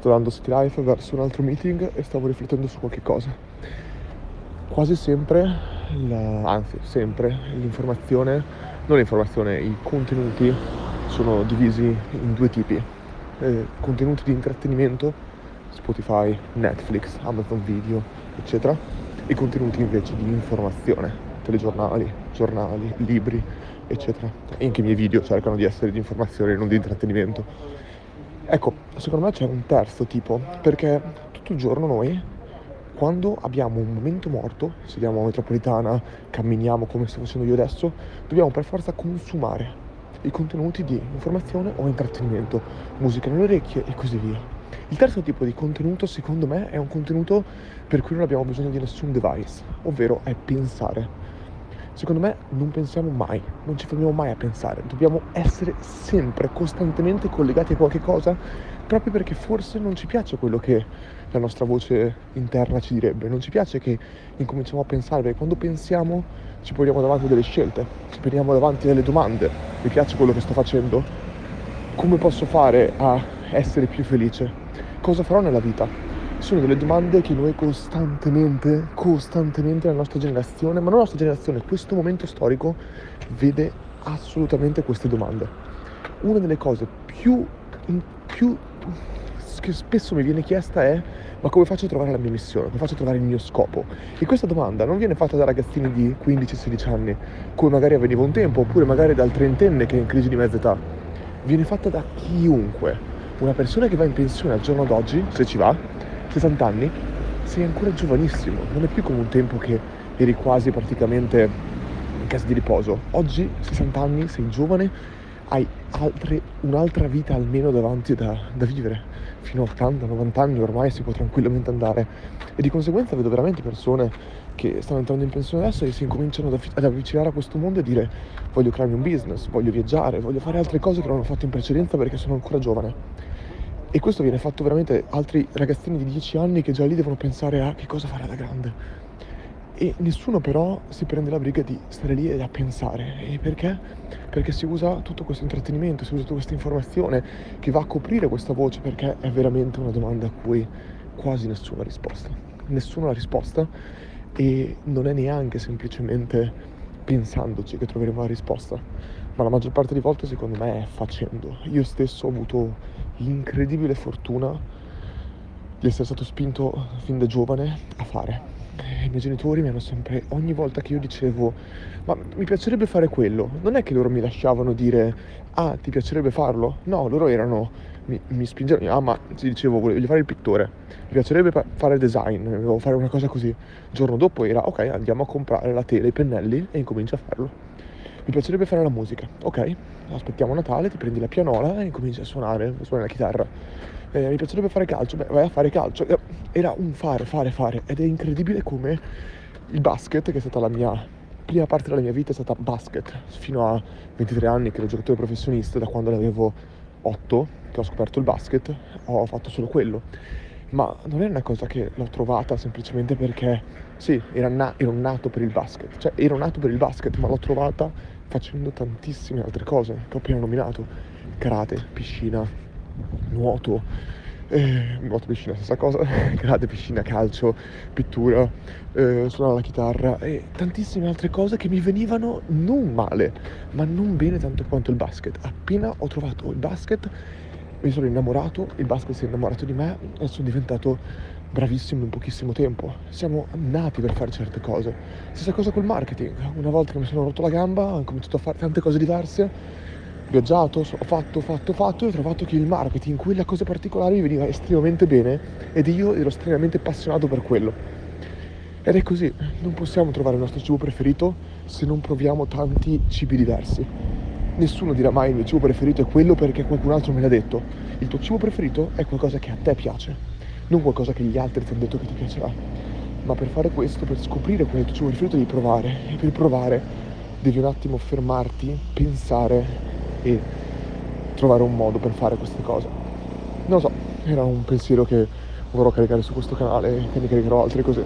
sto dando Skype verso un altro meeting e stavo riflettendo su qualche cosa. Quasi sempre, la, anzi sempre, l'informazione, non l'informazione, i contenuti sono divisi in due tipi. Eh, contenuti di intrattenimento, Spotify, Netflix, Amazon Video, eccetera, e contenuti invece di informazione, telegiornali, giornali, libri, eccetera. E anche i miei video cercano di essere di informazione, non di intrattenimento. Ecco, secondo me c'è un terzo tipo, perché tutto il giorno noi, quando abbiamo un momento morto, sediamo a metropolitana, camminiamo come sto facendo io adesso, dobbiamo per forza consumare i contenuti di informazione o intrattenimento, musica nelle orecchie e così via. Il terzo tipo di contenuto, secondo me, è un contenuto per cui non abbiamo bisogno di nessun device, ovvero è pensare secondo me non pensiamo mai, non ci fermiamo mai a pensare, dobbiamo essere sempre, costantemente collegati a qualche cosa, proprio perché forse non ci piace quello che la nostra voce interna ci direbbe, non ci piace che incominciamo a pensare, perché quando pensiamo ci poniamo davanti delle scelte, ci poniamo davanti delle domande, mi piace quello che sto facendo, come posso fare a essere più felice, cosa farò nella vita, sono delle domande che noi costantemente, costantemente la nostra generazione, ma la nostra generazione, questo momento storico vede assolutamente queste domande. Una delle cose più, più che spesso mi viene chiesta è ma come faccio a trovare la mia missione, come faccio a trovare il mio scopo? E questa domanda non viene fatta da ragazzini di 15-16 anni, come magari avveniva un tempo, oppure magari dal trentenne che è in crisi di mezza età. Viene fatta da chiunque. Una persona che va in pensione al giorno d'oggi, se ci va, 60 anni, sei ancora giovanissimo, non è più come un tempo che eri quasi praticamente in casa di riposo. Oggi, 60 anni, sei giovane, hai altre, un'altra vita almeno davanti da, da vivere. Fino a 80-90 anni ormai si può tranquillamente andare. E di conseguenza vedo veramente persone che stanno entrando in pensione adesso e si incominciano ad avvicinare a questo mondo e dire voglio crearmi un business, voglio viaggiare, voglio fare altre cose che non ho fatto in precedenza perché sono ancora giovane. E questo viene fatto veramente altri ragazzini di 10 anni che già lì devono pensare a che cosa fare da grande. E nessuno però si prende la briga di stare lì e a pensare. E perché? Perché si usa tutto questo intrattenimento, si usa tutta questa informazione che va a coprire questa voce perché è veramente una domanda a cui quasi nessuno ha risposta. Nessuno ha risposta e non è neanche semplicemente pensandoci che troveremo la risposta, ma la maggior parte delle volte secondo me è facendo. Io stesso ho avuto l'incredibile fortuna di essere stato spinto fin da giovane a fare. I miei genitori mi hanno sempre, ogni volta che io dicevo, ma mi piacerebbe fare quello, non è che loro mi lasciavano dire, ah, ti piacerebbe farlo? No, loro erano, mi, mi spingevano, ah, ma ti dicevo, voglio fare il pittore, mi piacerebbe fare design, volevo fare una cosa così. Il giorno dopo era, ok, andiamo a comprare la tela, i pennelli e incomincio a farlo mi piacerebbe fare la musica. Ok, aspettiamo Natale, ti prendi la pianola e cominci a suonare, suonare la chitarra. Eh, mi piacerebbe fare calcio, beh, vai a fare calcio. Eh, era un fare, fare, fare. Ed è incredibile come il basket, che è stata la mia prima parte della mia vita, è stata basket. Fino a 23 anni che ero giocatore professionista, da quando ne avevo 8 che ho scoperto il basket, ho fatto solo quello ma non è una cosa che l'ho trovata semplicemente perché sì, ero, na- ero nato per il basket, cioè ero nato per il basket, ma l'ho trovata facendo tantissime altre cose. Che ho appena nominato, karate, piscina, nuoto, eh, nuoto, piscina, stessa cosa, karate, piscina, calcio, pittura, eh, suonare la chitarra e tantissime altre cose che mi venivano non male, ma non bene tanto quanto il basket. Appena ho trovato il basket mi sono innamorato, il basket si è innamorato di me e sono diventato bravissimo in pochissimo tempo. Siamo nati per fare certe cose. Stessa cosa col marketing. Una volta che mi sono rotto la gamba, ho cominciato a fare tante cose diverse, ho viaggiato, ho fatto, fatto, fatto e ho trovato che il marketing, quella cosa particolare, mi veniva estremamente bene ed io ero estremamente appassionato per quello. Ed è così, non possiamo trovare il nostro cibo preferito se non proviamo tanti cibi diversi nessuno dirà mai il mio cibo preferito è quello perché qualcun altro me l'ha detto. Il tuo cibo preferito è qualcosa che a te piace, non qualcosa che gli altri ti hanno detto che ti piacerà. Ma per fare questo, per scoprire qual è il tuo cibo preferito, devi provare. E per provare devi un attimo fermarti, pensare e trovare un modo per fare queste cose. Non lo so, era un pensiero che vorrò caricare su questo canale e ne caricherò altre cose.